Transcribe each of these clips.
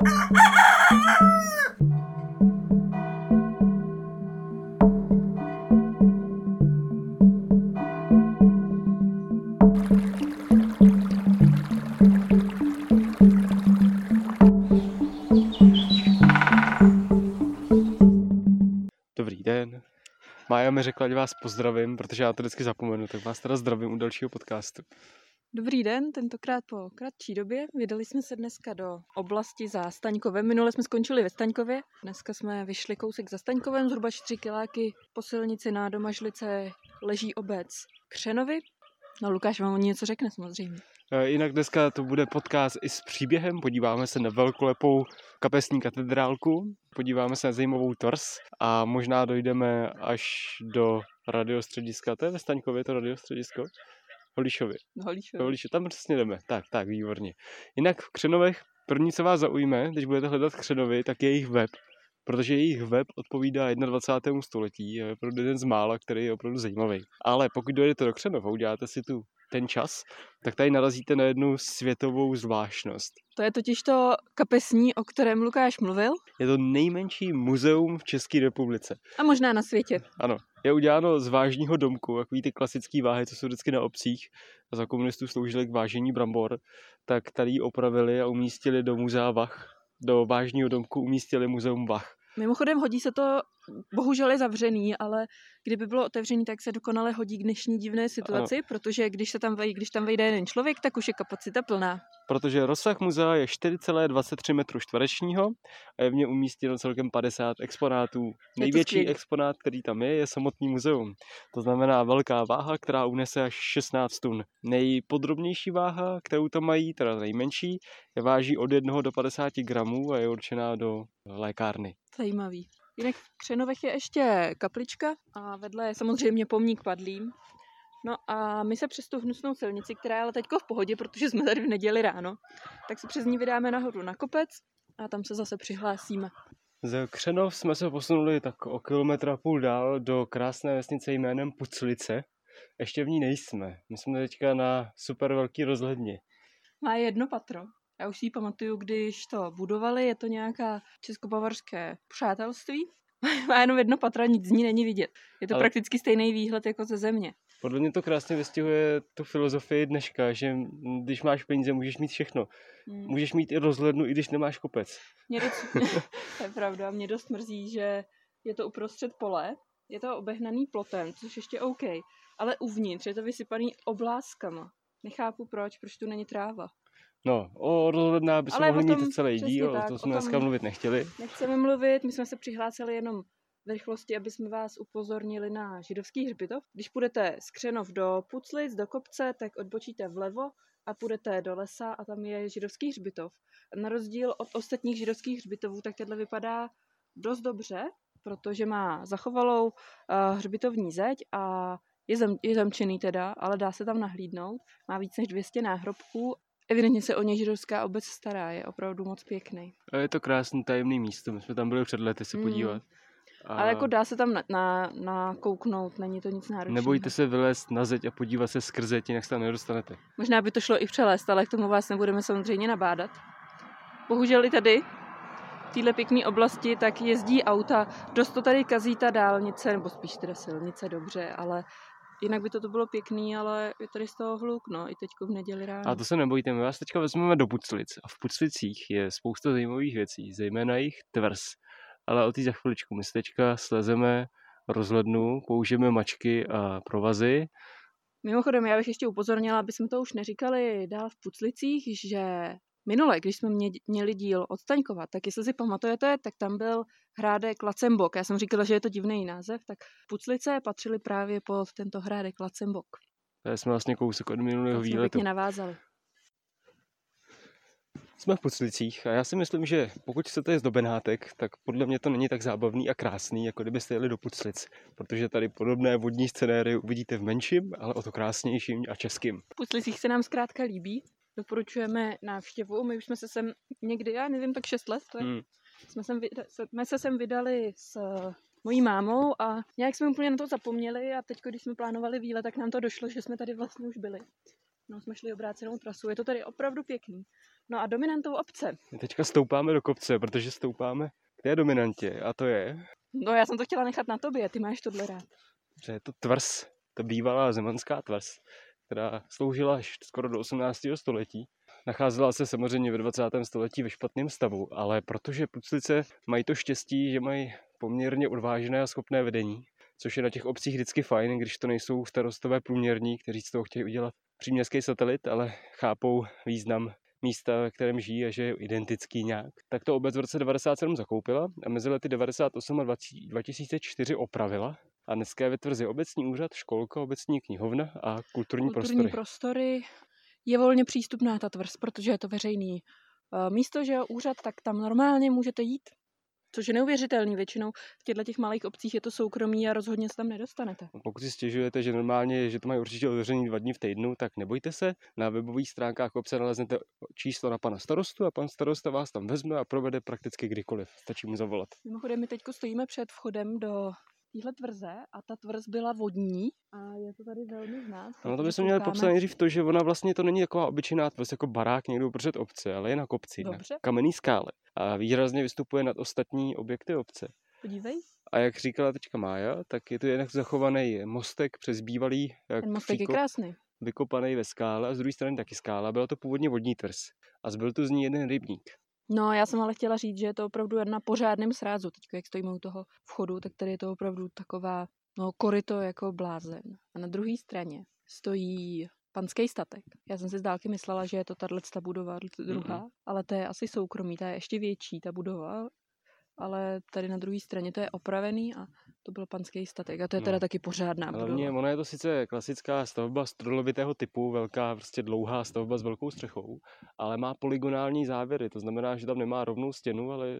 Dobrý den. Mája mi řekla, že vás pozdravím, protože já to vždycky zapomenu, tak vás teda zdravím u dalšího podcastu. Dobrý den, tentokrát po kratší době. Vydali jsme se dneska do oblasti za Staňkovem. Minule jsme skončili ve Staňkově. Dneska jsme vyšli kousek za Staňkovem, zhruba 4 kiláky po silnici na Domažlice leží obec Křenovy. No Lukáš vám o něco řekne samozřejmě. E, Jinak dneska to bude podcast i s příběhem. Podíváme se na velkolepou kapesní katedrálku, podíváme se na zajímavou tors a možná dojdeme až do radiostřediska. To je ve Staňkově to radiostředisko? Holíšově. No, Holíšov. Do Holíše, tam přesně jdeme. Tak, tak, výborně. Jinak v Křenovech první, co vás zaujme, když budete hledat Křenovy, tak je jejich web. Protože jejich web odpovídá 21. století, je opravdu jeden z mála, který je opravdu zajímavý. Ale pokud dojdete do Křenov a uděláte si tu ten čas, tak tady narazíte na jednu světovou zvláštnost. To je totiž to kapesní, o kterém Lukáš mluvil. Je to nejmenší muzeum v České republice. A možná na světě. Ano, je uděláno z vážního domku, takový ty klasické váhy, co jsou vždycky na obcích a za komunistů sloužily k vážení brambor, tak tady ji opravili a umístili do muzea Vach. Do vážního domku umístili muzeum Vach. Mimochodem hodí se to, bohužel je zavřený, ale kdyby bylo otevřený, tak se dokonale hodí k dnešní divné situaci, ano. protože když, se tam vej, když tam vejde jeden člověk, tak už je kapacita plná. Protože rozsah muzea je 4,23 metru čtverečního a je v něm umístěno celkem 50 exponátů. Největší exponát, který tam je, je samotný muzeum. To znamená velká váha, která unese až 16 tun. Nejpodrobnější váha, kterou tam mají, teda nejmenší, je váží od 1 do 50 gramů a je určená do lékárny. Zajímavý. Jinak v Křenovech je ještě kaplička a vedle je samozřejmě pomník padlým. No a my se přes tu hnusnou silnici, která je ale teďko v pohodě, protože jsme tady v neděli ráno, tak se přes ní vydáme nahoru na kopec a tam se zase přihlásíme. Z Křenov jsme se posunuli tak o kilometr a půl dál do krásné vesnice jménem Puclice. Ještě v ní nejsme. My jsme teďka na super velký rozhledně. Má jedno patro. Já už si ji pamatuju, když to budovali, je to nějaká českobavarské přátelství. Má jenom jedno patro, nic z ní není vidět. Je to Ale- prakticky stejný výhled jako ze země. Podle mě to krásně vystihuje tu filozofii dneška, že když máš peníze, můžeš mít všechno. Hmm. Můžeš mít i rozhlednu, i když nemáš kopec. Mě dost, to je pravda, mě dost mrzí, že je to uprostřed pole, je to obehnaný plotem, což ještě OK, ale uvnitř je to vysypaný obláskama. Nechápu proč, proč tu není tráva. No, o rozhledná by se mohli mít celý díl, tak, to o jsme tom- dneska mluvit nechtěli. Nechceme mluvit, my jsme se přihlásili jenom v rychlosti, aby jsme vás upozornili na židovský hřbitov. Když půjdete z Křenov do Puclic, do kopce, tak odbočíte vlevo a půjdete do lesa a tam je židovský hřbitov. Na rozdíl od ostatních židovských hřbitovů, tak tenhle vypadá dost dobře, protože má zachovalou uh, hřbitovní zeď a je, zam, je zamčený teda, ale dá se tam nahlídnout. Má víc než 200 náhrobků. Evidentně se o ně židovská obec stará, je opravdu moc pěkný. A je to krásný tajemný místo, my jsme tam byli před lety se Mm. podívat. A Ale jako dá se tam na, na, nakouknout, není to nic náročného. nebojte se vylézt na zeď a podívat se skrze, jinak se tam nedostanete. Možná by to šlo i přelést, ale k tomu vás nebudeme samozřejmě nabádat. Bohužel i tady, v téhle pěkné oblasti, tak jezdí auta. Dost to tady kazí ta dálnice, nebo spíš teda silnice, dobře, ale jinak by to, to bylo pěkný, ale je tady z toho hluk, no, i teďko v neděli ráno. A to se nebojte, my vás teďka vezmeme do Puclic. A v Puclicích je spousta zajímavých věcí, zejména jejich tvrz. Ale o té za chviličku. My se teďka slezeme rozhlednu, použijeme mačky a provazy. Mimochodem, já bych ještě upozornila, aby jsme to už neříkali dál v Puclicích, že minule, když jsme mě, měli díl od Staňkova, tak jestli si pamatujete, tak tam byl hrádek Lacembok. Já jsem říkala, že je to divný název, tak Puclice patřily právě pod tento hrádek Lacembok. To jsme vlastně kousek od minulého jsme výletu. pěkně navázali. Jsme v Puclicích a já si myslím, že pokud chcete jít do Benátek, tak podle mě to není tak zábavný a krásný, jako kdybyste jeli do Puclic, protože tady podobné vodní scenéry uvidíte v menším, ale o to krásnějším a českým. V Puclicích se nám zkrátka líbí. Doporučujeme návštěvu. My už jsme se sem někdy, já nevím, tak 6 let, je, Hmm. jsme, sem, vyda- jsme se sem vydali s eh, mojí mámou a nějak jsme úplně na to zapomněli a teď, když jsme plánovali výlet, tak nám to došlo, že jsme tady vlastně už byli. No, jsme šli obrácenou trasu, je to tady opravdu pěkný. No a dominantou obce. My teďka stoupáme do kopce, protože stoupáme k té dominantě a to je, No já jsem to chtěla nechat na tobě, ty máš tohle rád. že je to tvrz, to bývalá zemanská tvrz, která sloužila až skoro do 18. století. Nacházela se samozřejmě ve 20. století ve špatném stavu, ale protože Puclice mají to štěstí, že mají poměrně odvážné a schopné vedení, což je na těch obcích vždycky fajn, když to nejsou starostové průměrní, kteří z toho chtějí udělat příměstský satelit, ale chápou význam místa, ve kterém žijí a že je identický nějak. Tak to obec v roce 97 zakoupila a mezi lety 98 a 20 2004 opravila. A dneska je ve tvrzi obecní úřad, školka, obecní knihovna a kulturní, Kulturní prostory. prostory. Je volně přístupná ta tvrz, protože je to veřejný eh, místo, že jo, úřad, tak tam normálně můžete jít. Což je neuvěřitelný. Většinou v těchto těch malých obcích je to soukromí a rozhodně se tam nedostanete. Pokud si stěžujete, že normálně, že to mají určitě otevřený dva dny v týdnu, tak nebojte se. Na webových stránkách obce naleznete číslo na pana starostu a pan starosta vás tam vezme a provede prakticky kdykoliv. Stačí mu zavolat. Mimochodem, my teď stojíme před vchodem do téhle tvrze a ta tvrz byla vodní a je to tady velmi znát. No to bychom měli popsat nejdřív to, že ona vlastně to není taková obyčejná tvrz jako barák někde uprostřed obce, ale je na kopci, Dobře. na kamenný skále a výrazně vystupuje nad ostatní objekty obce. Podívej, A jak říkala teďka Mája, tak je tu jednak zachovaný mostek přes bývalý jak ten mostek je příkop, krásný. vykopaný ve skále a z druhé strany taky skála. Byla to původně vodní tvrz a zbyl tu z ní jeden rybník. No, já jsem ale chtěla říct, že je to opravdu na pořádném srázu. Teď, jak stojíme u toho vchodu, tak tady je to opravdu taková, no, koryto jako blázen. A na druhé straně stojí panský statek. Já jsem si z dálky myslela, že je to tahle ta budova druhá, ale to je asi soukromí, ta je ještě větší, ta budova. Ale tady na druhé straně to je opravený a to byl panský statek. A to je teda No. taky pořádná Hlavně budova. ona je to sice klasická stavba strolovitého typu, velká, prostě dlouhá stavba s velkou střechou, ale má polygonální závěry, to znamená, že tam nemá rovnou stěnu, ale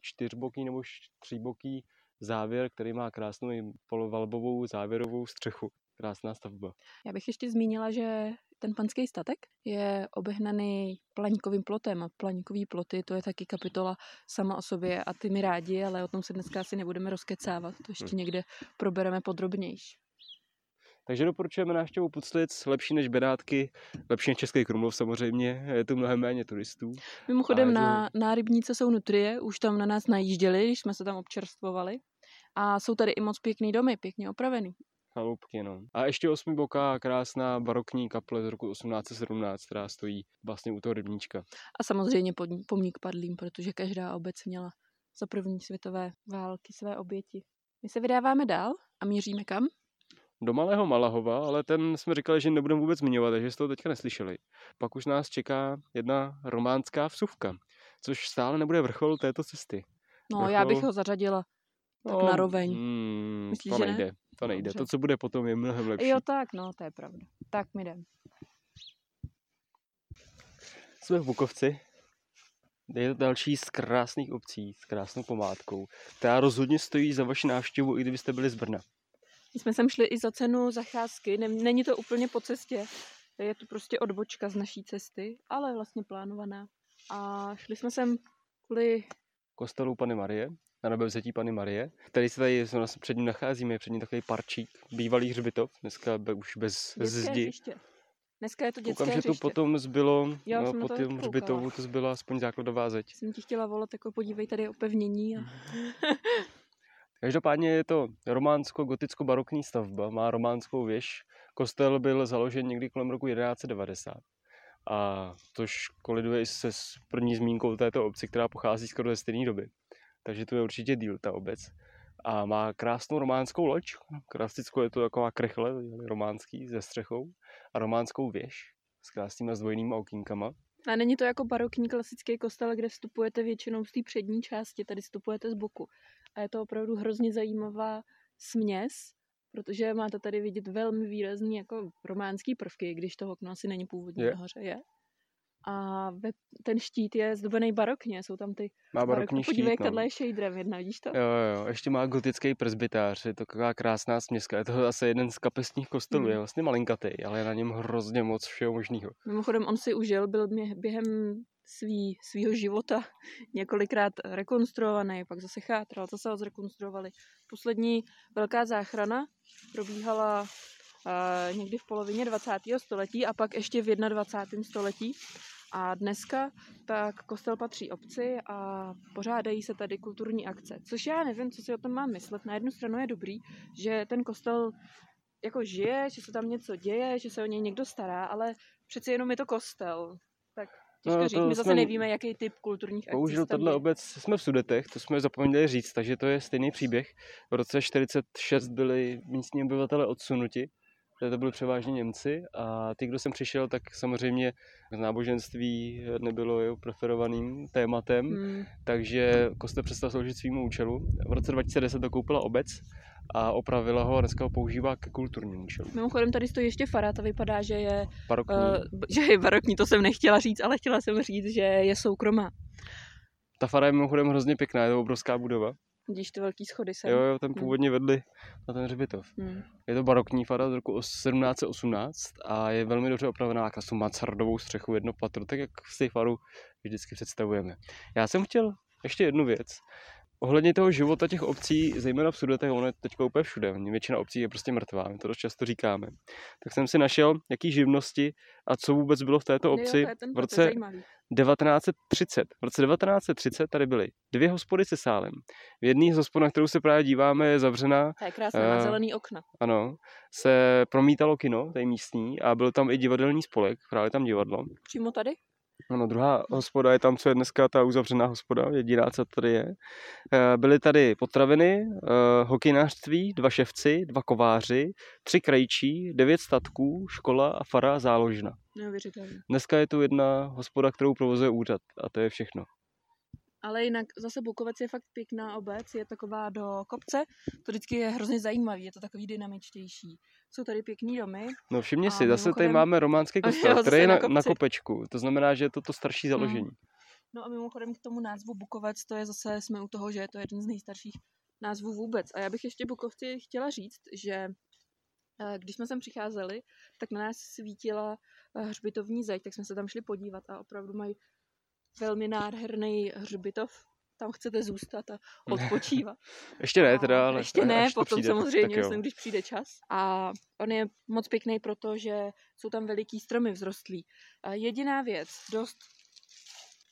čtyřboký nebo tříboký závěr, který má krásnou polovalbovou závěrovou střechu. Krásná stavba. Já bych ještě zmínila, že ten panský statek je obehnaný planíkovým plotem a planíkový ploty to je taky kapitola sama o sobě a ty mi rádi, ale o tom se dneska asi nebudeme rozkecávat, to ještě Hm. někde probereme podrobnější. Takže doporučujeme návštěvu Puclic, lepší než Benátky, lepší než Český Krumlov samozřejmě, je tu mnohem méně turistů. Mimochodem to- na, na rybníce jsou nutrie, už tam na nás najížděli, když jsme se tam občerstvovali. A jsou tady i moc pěkný domy, pěkně opravený. Chaloupky, no. A ještě osmiboká krásná barokní kaple z roku 1817, která stojí vlastně u toho rybníčka. A samozřejmě pomník padlým, protože každá obec měla za první světové války své oběti. My se vydáváme dál a míříme kam? Do Malého Malahova, ale ten jsme říkali, že nebudeme vůbec zmiňovat, takže jste to teďka neslyšeli. Pak už nás čeká jedna románská vsuvka, což stále nebude vrchol této cesty. No, já bych Vrchol- ho zařadila tak na roveň. Hmm, Myslíš, to že ne? nejde, to nejde. Dobře. To, co bude potom, je mnohem lepší. Jo, tak, no, to je pravda. Tak mi jdem. Jsme v Bukovci. Je to další z krásných obcí, s krásnou památkou, která rozhodně stojí za vaši návštěvu, i kdybyste byli z Brna. My jsme sem šli i za cenu zacházky. Není to úplně po cestě. Je to prostě odbočka z naší cesty, ale vlastně plánovaná. A šli jsme sem kvůli... Kostelu Pany Marie, na nebevzetí Pany Marie, který se tady se nás před ním nacházíme, je před ním takový parčík, bývalý hřbitov, dneska be, už bez Dětské zdi. hřiště. Dneska je to dětské Koukám, že tu potom zbylo, Jo, no, po to tom hřbitovu, to zbyla aspoň základová zeď. Jsem ti chtěla volat, jako podívej tady opevnění. A... Každopádně je to románsko-goticko-barokní stavba, má románskou věž. Kostel byl založen někdy kolem roku 1190. A tož koliduje i se s první zmínkou této obci, která pochází skoro ze stejné doby. Takže to je určitě díl ta obec. A má krásnou románskou loď. Klasickou je to taková krychle, románský, se střechou. A románskou věž s krásnýma zdvojnýma okýnkama. A není to jako barokní klasický kostel, kde vstupujete většinou z té přední části, tady vstupujete z boku. A je to opravdu hrozně zajímavá směs, protože máte tady vidět velmi výrazný jako románský prvky, když to okno asi není původně Je. nahoře, je. A ve, ten štít je zdobený barokně, jsou tam ty Má barokní barokní, podívej, štít, jak no. tahle je shaderem jedna, vidíš to? Jo, jo, jo, ještě má gotický presbytář, je to taková krásná směska. Je to asi jeden z kapesních kostelů, Mhm. je vlastně malinkatý, ale je na něm hrozně moc všeho možného. Mimochodem, on si užil, byl mě- během svý, svýho života několikrát rekonstruovaný, pak zase chátral, zase ho zrekonstruovali. Poslední velká záchrana probíhala uh, někdy v polovině 20. století a pak ještě v 21. století. A dneska tak kostel patří obci a pořádají se tady kulturní akce. Což já nevím, co si o tom mám myslet. Na jednu stranu je dobrý, že ten kostel jako žije, že se tam něco děje, že se o něj někdo stará, ale přeci jenom je to kostel. Tak těžko no, říct. My zase nevíme, jaký typ kulturních akcí Bohužel tato obec, jsme v Sudetech, to jsme zapomněli říct, takže to je stejný příběh. V roce 46 byli místní obyvatele odsunuti to byli převážně Němci a ty, kdo jsem přišel, tak samozřejmě náboženství nebylo jeho preferovaným tématem, hmm. takže kostel přestal sloužit svým účelu. V roce 2010 to koupila obec a opravila ho a dneska ho používá ke kulturnímu účelu. Mimochodem tady stojí ještě farát a vypadá, že je barokní. Uh, že je barokní, to jsem nechtěla říct, ale chtěla jsem říct, že je soukromá. Ta fara je mimochodem hrozně pěkná, je to obrovská budova. Vidíš ty velký schody sem? Jo, jo, ten hmm. původně hmm. vedli na ten hřbitov. Hmm. Je to barokní fara z roku 1718 a je velmi dobře opravená, krásnou mansardovou střechu, jedno patro, tak jak si faru vždycky představujeme. Já jsem chtěl ještě jednu věc. Ohledně toho života těch obcí, zejména v Sudetech, ono je teď úplně všude. Většina obcí je prostě mrtvá, my to dost často říkáme. Tak jsem si našel, jaký živnosti a co vůbec bylo v této obci jo, v roce 1930. V roce 1930 tady byly dvě hospody se sálem. V jedné z hospod, na kterou se právě díváme, je zavřená. To je krásná, uh, zelený okna. Ano, se promítalo kino, tady místní, a byl tam i divadelní spolek, právě tam divadlo. Přímo tady? Ano, druhá hospoda je tam, co je dneska ta uzavřená hospoda, jediná, co tady je. Eh, byly tady potraviny, eh, hokinářství, dva ševci, dva kováři, tři krajčí, devět statků, škola a fara záložna. Neuvěřitelné. Dneska je tu jedna hospoda, kterou provozuje úřad a to je všechno. Ale jinak zase Bukovec je fakt pěkná obec, je taková do kopce, to vždycky je hrozně zajímavý, je to takový dynamičtější. Jsou tady pěkný domy. No všimně si, zase mimochodem... tady máme románský kostel, který je na, na, na kopečku, to znamená, že je to to starší hmm. založení. Hmm. No a mimochodem k tomu názvu Bukovec, to je zase, jsme u toho, že je to jeden z nejstarších názvů vůbec. A já bych ještě Bukovci chtěla říct, že eh, když jsme sem přicházeli, tak na nás svítila eh, hřbitovní zeď, tak jsme se tam šli podívat a opravdu mají velmi nádherný hřbitov. Tam chcete zůstat a odpočívat. ještě ne teda, ale Ještě ne, potom přijde, samozřejmě, myslím, když přijde čas. A on je moc pěkný, protože jsou tam veliký stromy vzrostlí. A jediná věc, dost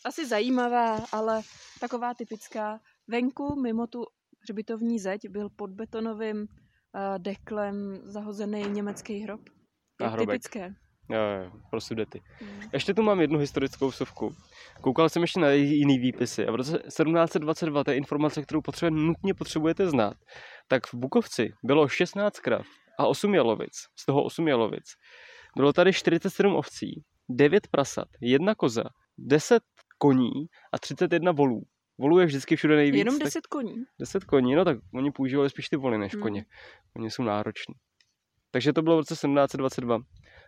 asi zajímavá, ale taková typická. Venku, mimo tu hřbitovní zeď, byl pod betonovým uh, deklem zahozený německý hrob. Je typické. Jo, jo, pro sudety. Mm. Ještě tu mám jednu historickou sovku. Koukal jsem ještě na jiný výpisy a v roce 1722, to je informace, kterou potřebuje, nutně potřebujete znát, tak v Bukovci bylo 16 krav a 8 jalovic, z toho 8 jalovic. Bylo tady 47 ovcí, 9 prasat, jedna koza, 10 koní a 31 volů. Volů je vždycky všude nejvíc. Jenom 10 koní? 10 koní, no tak oni používali spíš ty voly než hmm. koně. Oni jsou nároční. Takže to bylo v roce 1722.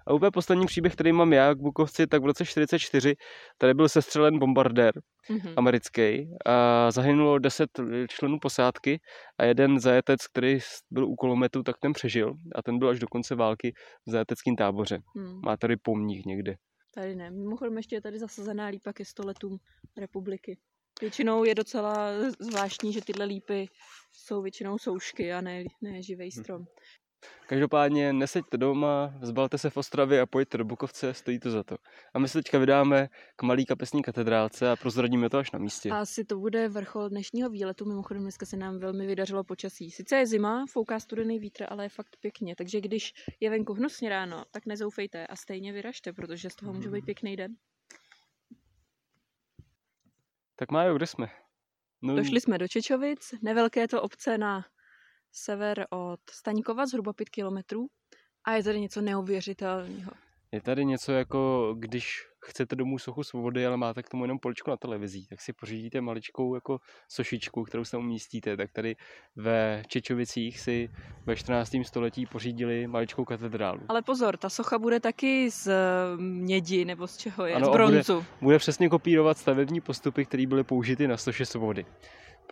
A úplně poslední příběh, který mám já k Bukovci, tak v roce 44 tady byl sestřelen bombardér mm-hmm. americký a zahynulo 10 členů posádky a jeden zajetec, který byl u kulometu, tak ten přežil a ten byl až do konce války v zajeteckém táboře. Mm. Má tady pomník někde. Tady ne. Mimochodem ještě je tady zasazená lípa ke stoletům republiky. Většinou je docela zvláštní, že tyhle lípy jsou většinou soušky a ne, ne živý hm. strom. Každopádně neseďte doma, zbalte se v Ostravě a pojďte do Bukovce, stojí to za to. A my se teďka vydáme k malý kapesní katedrálce a prozradíme to až na místě. A asi to bude vrchol dnešního výletu, mimochodem dneska se nám velmi vydařilo počasí. Sice je zima, fouká studený vítr, ale je fakt pěkně, takže když je venku hnusně ráno, tak nezoufejte a stejně vyražte, protože z toho může být pěkný den. Tak Májo, kde jsme? No... Došli jsme do Čečovic, nevelké to obce na sever od Staňkova, zhruba 5 kilometrů. A je tady něco neuvěřitelného. Je tady něco jako, když chcete domů sochu svobody, ale máte k tomu jenom poličku na televizí, tak si pořídíte maličkou jako sošičku, kterou se umístíte. Tak tady ve Čečovicích si ve 14. století pořídili maličkou katedrálu. Ale pozor, ta socha bude taky z mědi, nebo z čeho je? Ano, z bronzu. Bude, bude přesně kopírovat stavební postupy, které byly použity na soše svobody.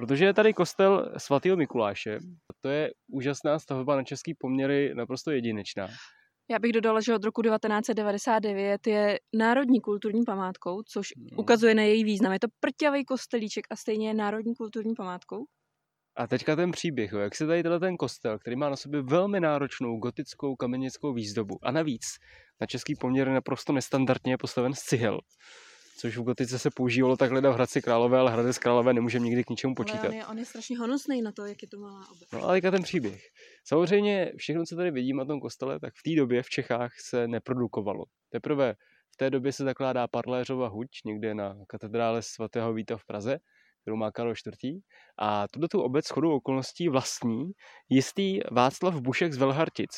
Protože je tady kostel svatého Mikuláše. To je úžasná stavba na český poměry, naprosto jedinečná. Já bych dodala, že od roku 1999 je národní kulturní památkou, což no. ukazuje na její význam. Je to prťavý kostelíček a stejně je národní kulturní památkou. A teďka ten příběh, jo, jak se tady tenhle ten kostel, který má na sobě velmi náročnou gotickou kamenickou výzdobu a navíc na český poměr je naprosto nestandardně postaven z cihel, což v gotice se používalo takhle v Hradci Králové, ale Hradec Králové nemůžeme nikdy k ničemu počítat. Ale on je, on je strašně honosný na to, jak je to malá obec. No ale ten příběh. Samozřejmě všechno, co tady vidím na tom kostele, tak v té době v Čechách se neprodukovalo. Teprve v té době se zakládá Parléřova huť někde na katedrále svatého Víta v Praze, kterou má Karol IV. A tuto tu obec chodou okolností vlastní jistý Václav Bušek z Velhartic,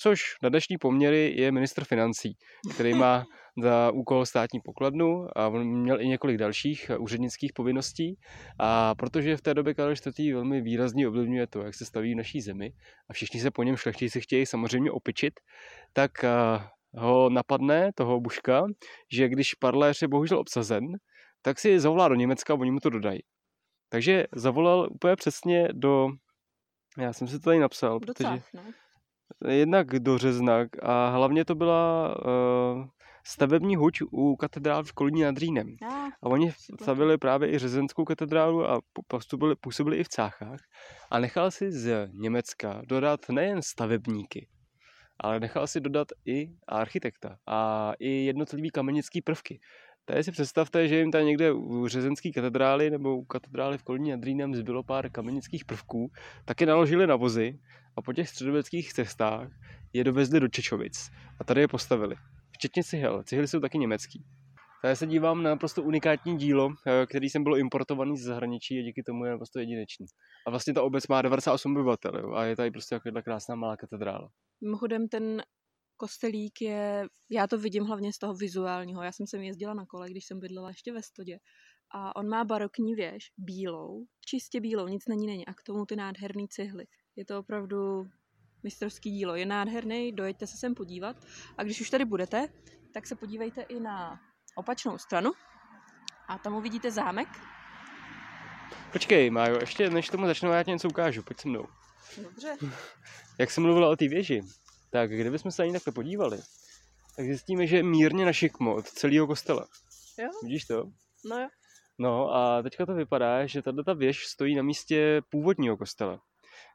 což na dnešní poměry je ministr financí, který má za úkol státní pokladnu a on měl i několik dalších úřednických povinností. A protože v té době Karel IV. velmi výrazně ovlivňuje to, jak se staví v naší zemi a všichni se po něm šlechtíci chtějí samozřejmě opičit, tak ho napadne, toho Buška, že když parléř je bohužel obsazen, tak si zavolá do Německa a oni mu to dodají. Takže zavolal úplně přesně do, já jsem si to tady napsal, Do protože no. jednak do Řeznak a hlavně to byla uh, stavební huť u katedrály v Kolíně nad Rýnem. Ah, A oni stavili právě i řezenskou katedrálu a působili, působili i v Cáchách. A nechal si z Německa dodat nejen stavebníky, ale nechal si dodat i architekta a i jednotlivý kamenický prvky. Tady si představte, že jim tam někde u řezenské katedrály nebo u katedrály v Kolíně nad Rýnem zbylo pár kamenických prvků, tak je naložili na vozy a po těch středověkých cestách je dovezli do Čečovic a tady je postavili. Včetně cihel. Cihly jsou taky německý. Tady se dívám na naprosto unikátní dílo, eh, který jsem bylo importovaný z zahraničí a díky tomu je naprosto jedinečný. A vlastně ta obec má 98 obyvatel a je tady prostě taková krásná malá katedrála. Mimochodem ten kostelík je, já to vidím hlavně z toho vizuálního. Já jsem sem jezdila na kole, když jsem bydlela ještě ve Stodě. A on má barokní věž, bílou, čistě bílou, nic na ní není. A k tomu ty nádherné cihly. Je to opravdu mistrovský dílo. Je nádherný, dojeďte se sem podívat. A když už tady budete, tak se podívejte i na opačnou stranu. A tam uvidíte zámek. Počkej, Májo, ještě než tomu začnu, já ti něco ukážu, pojď se mnou. Dobře. Jak jsem mluvila o té věži, tak kdybychom se ani takhle podívali, tak zjistíme, že je mírně našikmo od celého kostela. Jo? Vidíš to? No jo. No a teďka to vypadá, že tato ta věž stojí na místě původního kostela,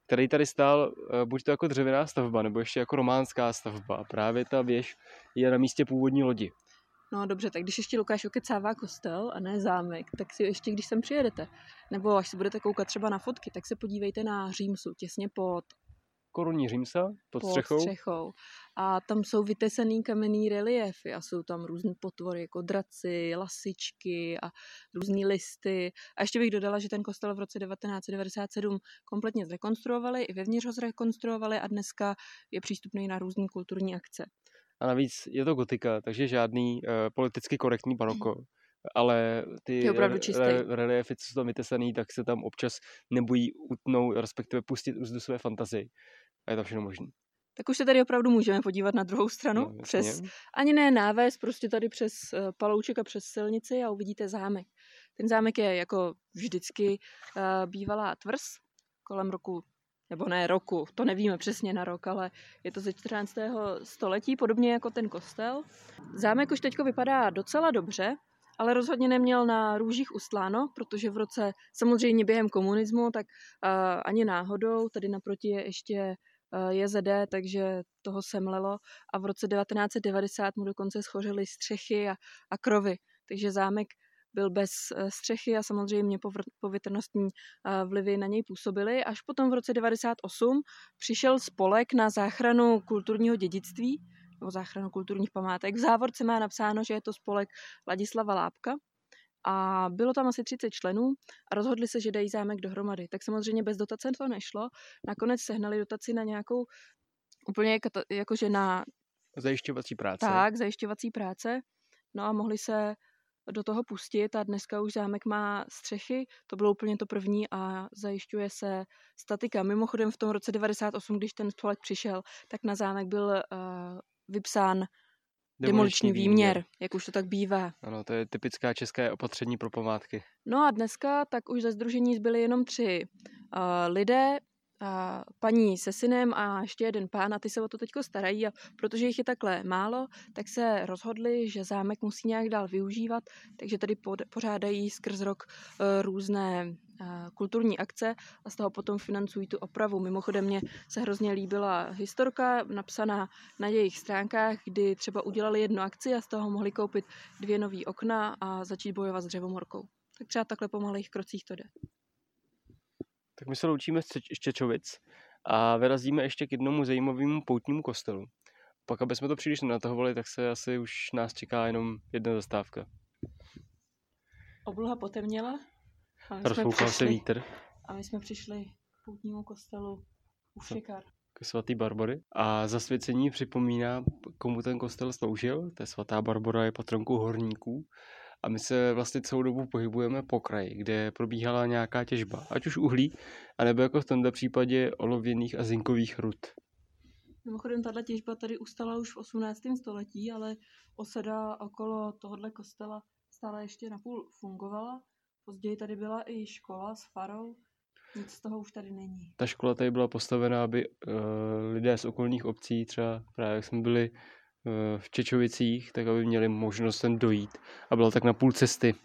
který tady stál eh, buď to jako dřevěná stavba, nebo ještě jako románská stavba. A právě ta věž je na místě původní lodi. No dobře, tak když ještě Lukáš okecává kostel a ne zámek, tak si ještě, když sem přijedete, nebo až si budete koukat třeba na fotky, tak se podívejte na Římsu, těsně pod, Korunní římsa pod pod střechou. střechou. A tam jsou vytesaný kamenný reliefy a jsou tam různé potvory, jako draci, lasičky a různé listy. A ještě bych dodala, že ten kostel v roce 1997 kompletně zrekonstruovali, i vevnitř ho zrekonstruovali a dneska je přístupný na různé kulturní akce. A navíc je to gotika, takže žádný uh, politicky korektní baroko. Ale ty re- reliefy, co jsou tam vytesaný, tak se tam občas nebojí utnout, respektive pustit úzdu své fantazii. A je to všechno možné. Tak už se tady opravdu můžeme podívat na druhou stranu, No, jasně. přes ani ne náves, prostě tady přes eh, Palouček a přes silnici a uvidíte zámek. Ten zámek je jako vždycky uh, bývalá tvrz kolem roku, nebo ne roku, to nevíme přesně na rok, ale je to ze 14. století, podobně jako ten kostel. Zámek už teďko vypadá docela dobře, ale rozhodně neměl na růžích ustláno, protože v roce, samozřejmě během komunismu, tak uh, ani náhodou, tady naproti je ještě JZD, takže toho semlelo a v roce 1990 mu dokonce schořely střechy a, a krovy, takže zámek byl bez eh, střechy a samozřejmě povětrnostní eh, vlivy na něj působily. Až potom v roce 98 přišel spolek na záchranu kulturního dědictví, nebo záchranu kulturních památek. V závorce má napsáno, že je to spolek Ladislava Lápka. A bylo tam asi 30 členů a rozhodli se, že dají zámek dohromady. Tak samozřejmě bez dotace to nešlo. Nakonec sehnali dotaci na nějakou úplně jakože na Zajišťovací práce. tak, zajišťovací práce. No a mohli se do toho pustit a dneska už zámek má střechy, to bylo úplně to první a zajišťuje se statika. Mimochodem v tom roce 98, když ten spolek přišel, tak na zámek byl uh, vypsán demoliční výměr, jak už to tak bývá. Ano, to je typická české opatření pro památky. No a dneska tak už ze združení zbyly jenom tři uh, lidé. A paní se synem a ještě jeden pán a ty se o to teďko starají a protože jich je takhle málo, tak se rozhodli, že zámek musí nějak dál využívat, takže tady pořádají skrz rok e, různé e, kulturní akce a z toho potom financují tu opravu. Mimochodem mě se hrozně líbila historka napsaná na jejich stránkách, kdy třeba udělali jednu akci a z toho mohli koupit dvě nové okna a začít bojovat s dřevomorkou. Tak třeba takhle po malých krocích to jde. Tak my se loučíme z Čečovic a vyrazíme ještě k jednomu zajímavému poutnímu kostelu. Pak, aby jsme to příliš nenatahovali, tak se asi už nás čeká jenom jedna zastávka. Obloha potemněla. Rozfoukal se vítr. A my jsme přišli k poutnímu kostelu u Šekar. K svatý Barbory. A zasvěcení připomíná, komu ten kostel sloužil. To je svatá Barbora, je patronkou horníků a my se vlastně celou dobu pohybujeme po kraji, kde probíhala nějaká těžba, ať už uhlí, anebo jako v tomto případě olověných a zinkových rud. Mimochodem, tato těžba tady ustala už v 18. století, ale osada okolo tohohle kostela stále ještě napůl fungovala. Později tady byla i škola s farou, nic z toho už tady není. Ta škola tady byla postavena, aby uh, lidé z okolních obcí, třeba právě jak jsme byli v Čečovicích, tak aby měli možnost sem dojít a bylo tak na půl cesty.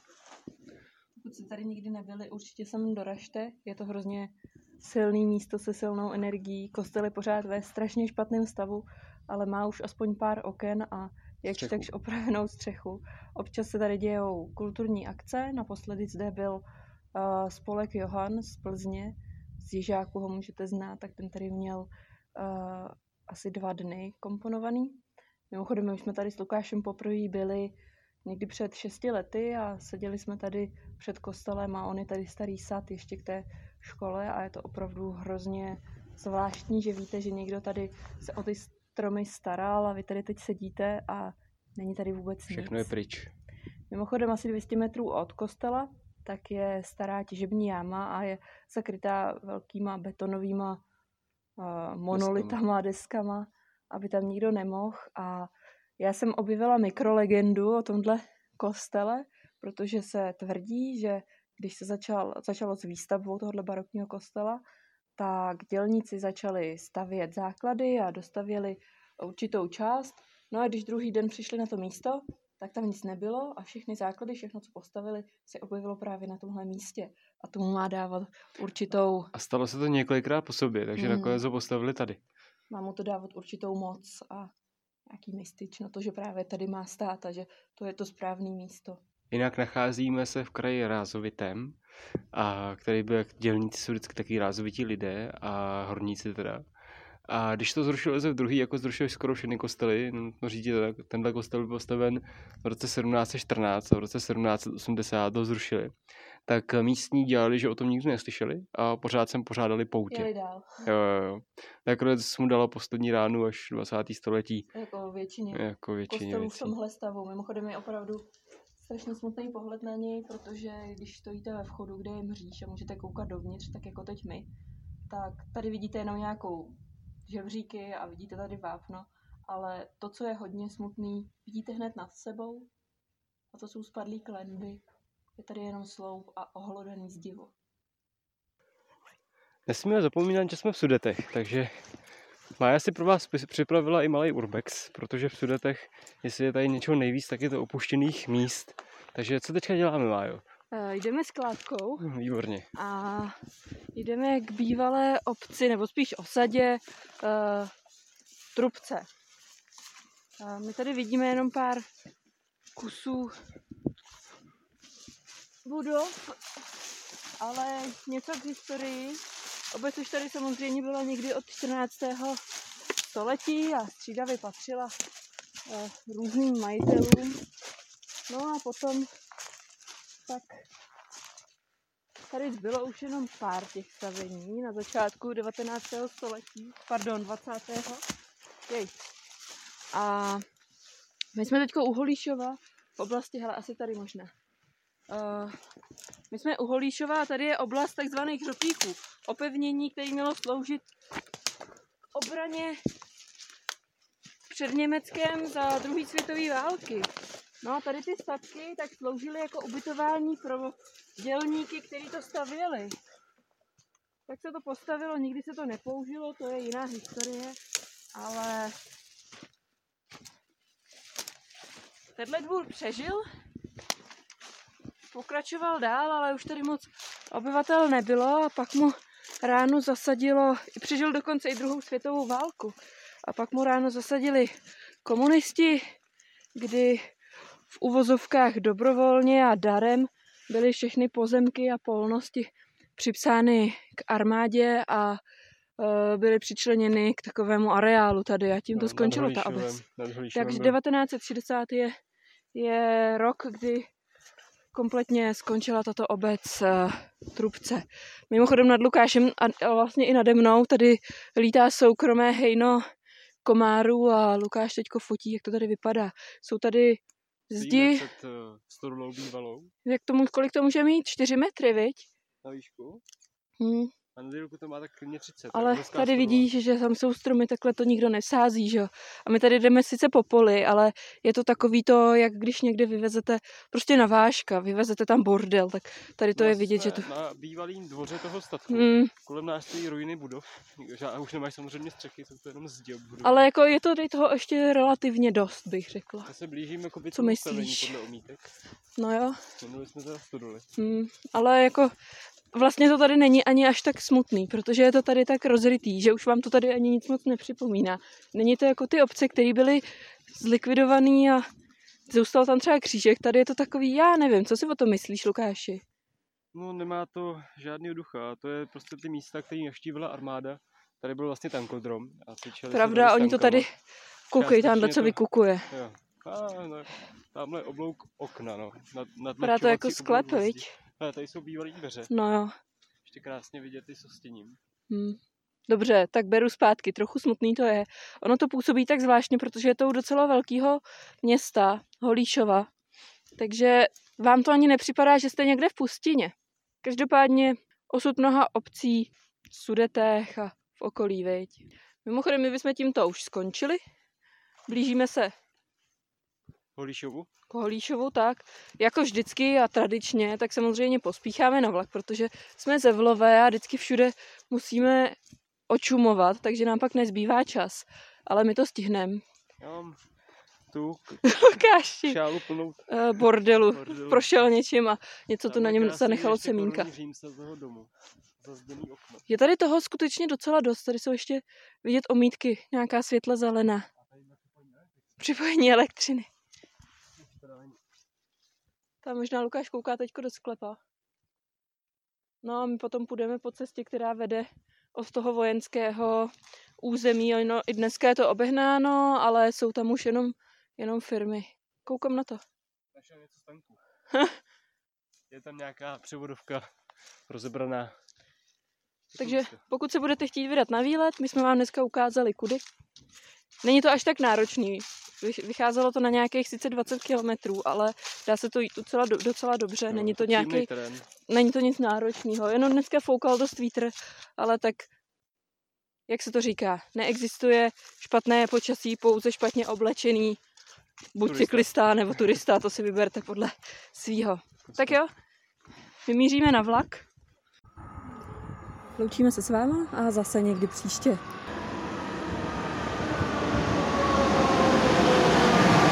Pokud jste tady nikdy nebyli, určitě sem doražte. Je to hrozně silný místo se silnou energií. Kostel je pořád ve strašně špatném stavu, ale má už aspoň pár oken a jakž takž opravenou střechu. Občas se tady dějou kulturní akce. Naposledy zde byl uh, spolek Johan z Plzně. Z Jižáku ho můžete znát, tak ten tady měl uh, asi dva dny komponovaný. Mimochodem, my už jsme tady s Lukášem poprvé byli někdy před šesti lety a seděli jsme tady před kostelem a on je tady starý sad ještě k té škole a je to opravdu hrozně zvláštní, že víte, že někdo tady se o ty stromy staral a vy tady teď sedíte a není tady vůbec Všechno nic. Všechno je pryč. Mimochodem asi 200 metrů od kostela tak je stará těžební jáma a je zakrytá velkýma betonovýma uh, monolitama, deskama aby tam nikdo nemohl. A já jsem objevila mikrolegendu o tomhle kostele, protože se tvrdí, že když se začal, začalo s výstavbou tohohle barokního kostela, tak dělníci začali stavět základy a dostavěli určitou část. No a když druhý den přišli na to místo, tak tam nic nebylo a všechny základy, všechno, co postavili, se objevilo právě na tomhle místě. A tomu má dávat určitou... A stalo se to několikrát po sobě, takže hmm. nakonec ho postavili tady má mu to dávat určitou moc a nějaký mystič na to, že právě tady má stát a že to je to správné místo. Jinak nacházíme se v kraji Rázovitém, a který byl, dělníci jsou vždycky taky rázovití lidé a horníci teda. A když to zrušil Josef II, jako zrušil skoro všechny kostely, no říct, tenhle kostel byl postaven v roce 1714 a v roce 1780 to zrušili tak místní dělali, že o tom nikdy neslyšeli a pořád jsem pořádali poutě. Jeli dál. Jo, jo, jo. Nakonec mu dala poslední ránu až 20. století. Jako většině. Jako většině Kostelů v tomhle stavu. Mimochodem je opravdu strašně smutný pohled na něj, protože když stojíte ve vchodu, kde je mříž a můžete koukat dovnitř, tak jako teď my, tak tady vidíte jenom nějakou žebříky a vidíte tady vápno, ale to, co je hodně smutný, vidíte hned nad sebou a to jsou spadlý klenby, je tady jenom sloup a ohlodený zdivo. Nesmíme zapomínat, že jsme v Sudetech, takže Maja si pro vás připravila i malý urbex, protože v Sudetech, jestli je tady něčeho nejvíc, tak je to opuštěných míst. Takže co teďka děláme, Májo? Uh, jdeme s kládkou. Hm, výborně. A jdeme k bývalé obci, nebo spíš osadě uh, Trubce. Uh, my tady vidíme jenom pár kusů budov, ale něco k historii. Obec už tady samozřejmě byla někdy od 14. století a střídavě patřila eh, různým majitelům. No a potom tak tady bylo už jenom pár těch stavení na začátku 19. století, pardon, 20. Jej. A my jsme teďko u Holíšova v oblasti, hele, asi tady možná. Uh, my jsme u Holíšova a tady je oblast takzvaných hřopíků. Opevnění, které mělo sloužit obraně před Německem za druhé světové války. No a tady ty statky tak sloužily jako ubytování pro dělníky, kteří to stavěli. tak se to postavilo, nikdy se to nepoužilo, to je jiná historie, ale tenhle dvůr přežil, pokračoval dál, ale už tady moc obyvatel nebylo a pak mu ráno zasadilo, přežil dokonce i druhou světovou válku a pak mu ráno zasadili komunisti, kdy v uvozovkách dobrovolně a darem byly všechny pozemky a polnosti připsány k armádě a e, byly přičleněny k takovému areálu tady a tím to No, skončilo ta obec. Takže byl. 1960 je, je rok, kdy kompletně skončila tato obec uh, Trubce. Mimochodem nad Lukášem a, a vlastně i nade mnou tady lítá soukromé hejno komárů a Lukáš teďko fotí, jak to tady vypadá. Jsou tady zdi, před uh, bývalou jak tomu, kolik to může mít? 4 metry, viď? na výšku. Hmm. A na to má tak klidně 30. Ale tady stodola. vidíš, že tam jsou stromy, takhle to nikdo nesází, že jo. A my tady jdeme sice po poli, ale je to takový to, jak když někde vyvezete prostě na váška, vyvezete tam bordel, tak tady to je Nás vidět, že to... Na bývalým dvoře toho statku. Hmm, Kolem nás stojí ruiny budov. A už nemáš samozřejmě střechy, jsou to jenom zdi ale jako je to tady toho ještě relativně dost, bych řekla. Já se blížíme k Co myslíš? podle umítek. No jo, Minuli jsme teda stodoly. hmm, ale jako vlastně to tady není ani až tak smutný, protože je to tady tak rozrytý, že už vám to tady ani nic moc nepřipomíná. Není to jako ty obce, které byly zlikvidované a zůstal tam třeba křížek, tady je to takový, já nevím, co si o tom myslíš, Lukáši? No nemá to žádný ducha. To je prostě ty místa, které navštívila armáda. Tady byl vlastně tankodrom. A Pravda, oni to tady, koukej tamhle, Částečně co to- vykukuje. Jo. A, no, tamhle oblouk okna, no. Nad, nad Vypadá to jako sklep, viď? Ale tady jsou bývalé dveře. No jo. Ještě krásně vidět i s ostěním. Hm. Dobře, tak beru zpátky. Trochu smutný to je. Ono to působí tak zvláštně, protože je to u docela velkého města, Holíšova. Takže vám to ani nepřipadá, že jste někde v pustině. Každopádně osud mnoha obcí v Sudetech a v okolí, viď? Mimochodem, my bychom tímto už skončili. Blížíme se Holíšovu? k Holíšovu, tak jako vždycky a tradičně, tak samozřejmě pospícháme na vlak, protože jsme ze Vlové a vždycky všude musíme očumovat, takže nám pak nezbývá čas. Ale my to stihneme. Já mám tu Lukáši, šálu plnou uh, bordelu, bordelu. prošel něčím a něco tu na něm zanechalo semínka. Je tady toho skutečně docela dost. Tady jsou ještě vidět omítky, nějaká světle zelená. Připojení elektřiny. Tam možná Lukáš kouká teďko do sklepa. No a my potom půjdeme po cestě, která vede od toho vojenského území. Ono, I dneska je to obehnáno, ale jsou tam už jenom, jenom firmy. Koukám na to. Našel něco je tam nějaká převodovka rozebraná. Takže pokud se budete chtít vydat na výlet, my jsme vám dneska ukázali kudy. Není to až tak náročný. Vych- Vycházelo to na nějakých sice 20 kilometrů, ale dá se to jít docela, do- docela dobře. Jo, Není to nějaký, terén. není to nic náročného. Jenom dneska foukal dost vítr, ale tak, jak se to říká, neexistuje špatné počasí, pouze špatně oblečený buď Turista. cyklista nebo turista, to si vyberte podle svýho. Tak jo, vymíříme na vlak. Loučíme se s váma a zase někdy příště.